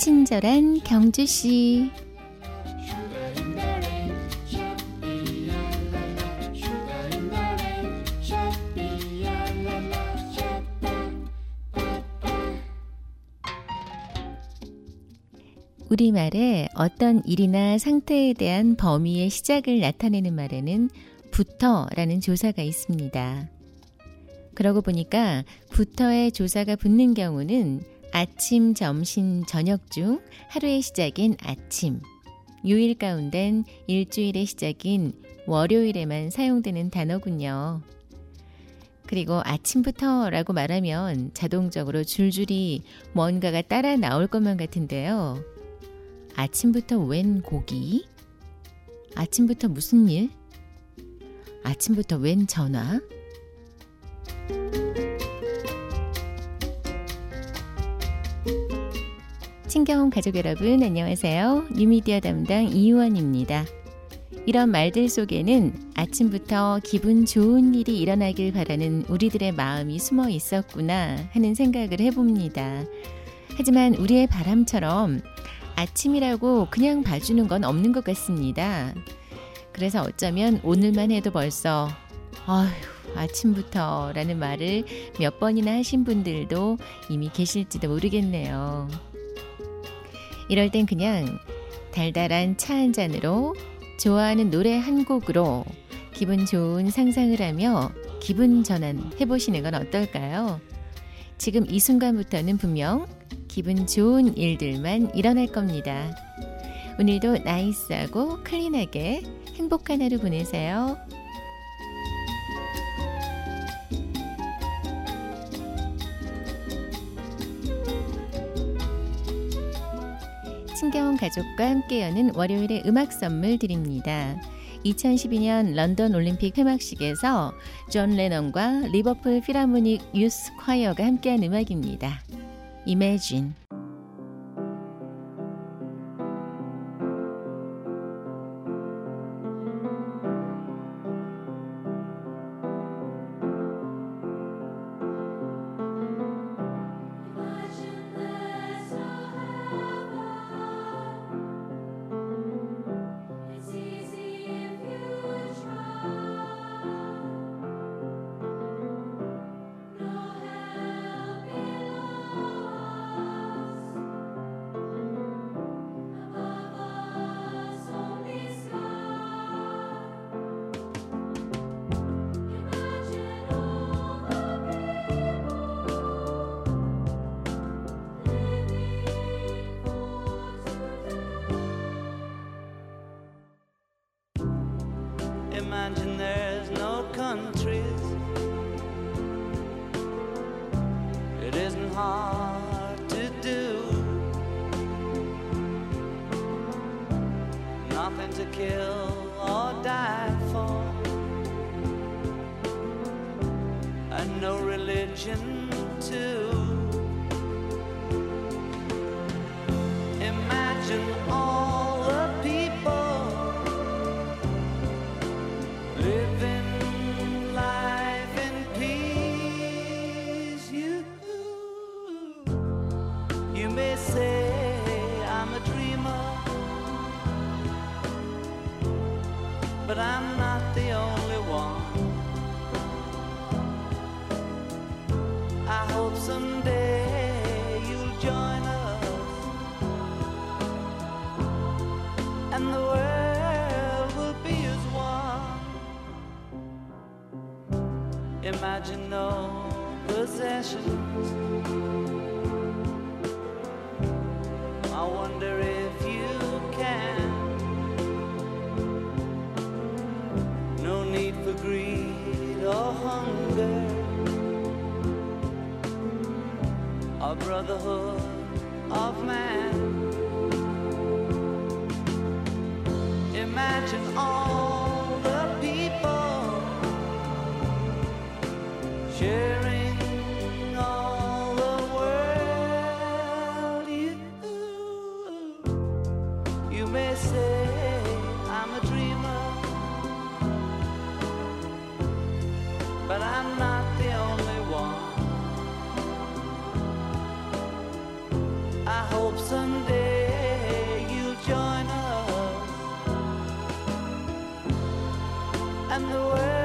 친절한 경주씨. 우리말에 어떤 일이나 상태에 대한 범위의 시작을 나타내는 말에는 부터라는 조사가 있습니다. 그러고 보니까 부터의 조사가 붙는 경우는 아침, 점심, 저녁 중 하루의 시작인 아침, 요일 가운데는 일주일의 시작인 월요일에만 사용되는 단어군요. 그리고 아침부터 라고 말하면 자동적으로 줄줄이 뭔가가 따라 나올 것만 같은데요. 아침부터 웬 고기? 아침부터 무슨 일? 아침부터 웬 전화? 친경 가족 여러분 안녕하세요. 뉴미디어 담당 이유원입니다. 이런 말들 속에는 아침부터 기분 좋은 일이 일어나길 바라는 우리들의 마음이 숨어 있었구나 하는 생각을 해봅니다. 하지만 우리의 바람처럼 아침이라고 그냥 봐주는 건 없는 것 같습니다. 그래서 어쩌면 오늘만 해도 벌써 아휴 아침부터 라는 말을 몇 번이나 하신 분들도 이미 계실지도 모르겠네요. 이럴 땐 그냥 달달한 차 한 잔으로 좋아하는 노래 한 곡으로 기분 좋은 상상을 하며 기분 전환 해보시는 건 어떨까요? 지금 이 순간부터는 분명 기분 좋은 일들만 일어날 겁니다. 오늘도 나이스하고 클린하게 행복한 하루 보내세요. 친경 가족과 함께 여는 월요일의 음악 선물 드립니다. 2012년 런던 올림픽 폐막식에서 존 레넌과 리버풀 Philharmonic Youth Choir가 함께한 음악입니다. Imagine hard to do. Nothing to kill or die for. And no religion too. Imagine but I'm not the only one. I hope someday you'll join us, and the world will be as one. Imagine no possessions. A brotherhood of man. Imagine all the people sharing all the world. You, you may say I'm a dreamer, but I'm not and the world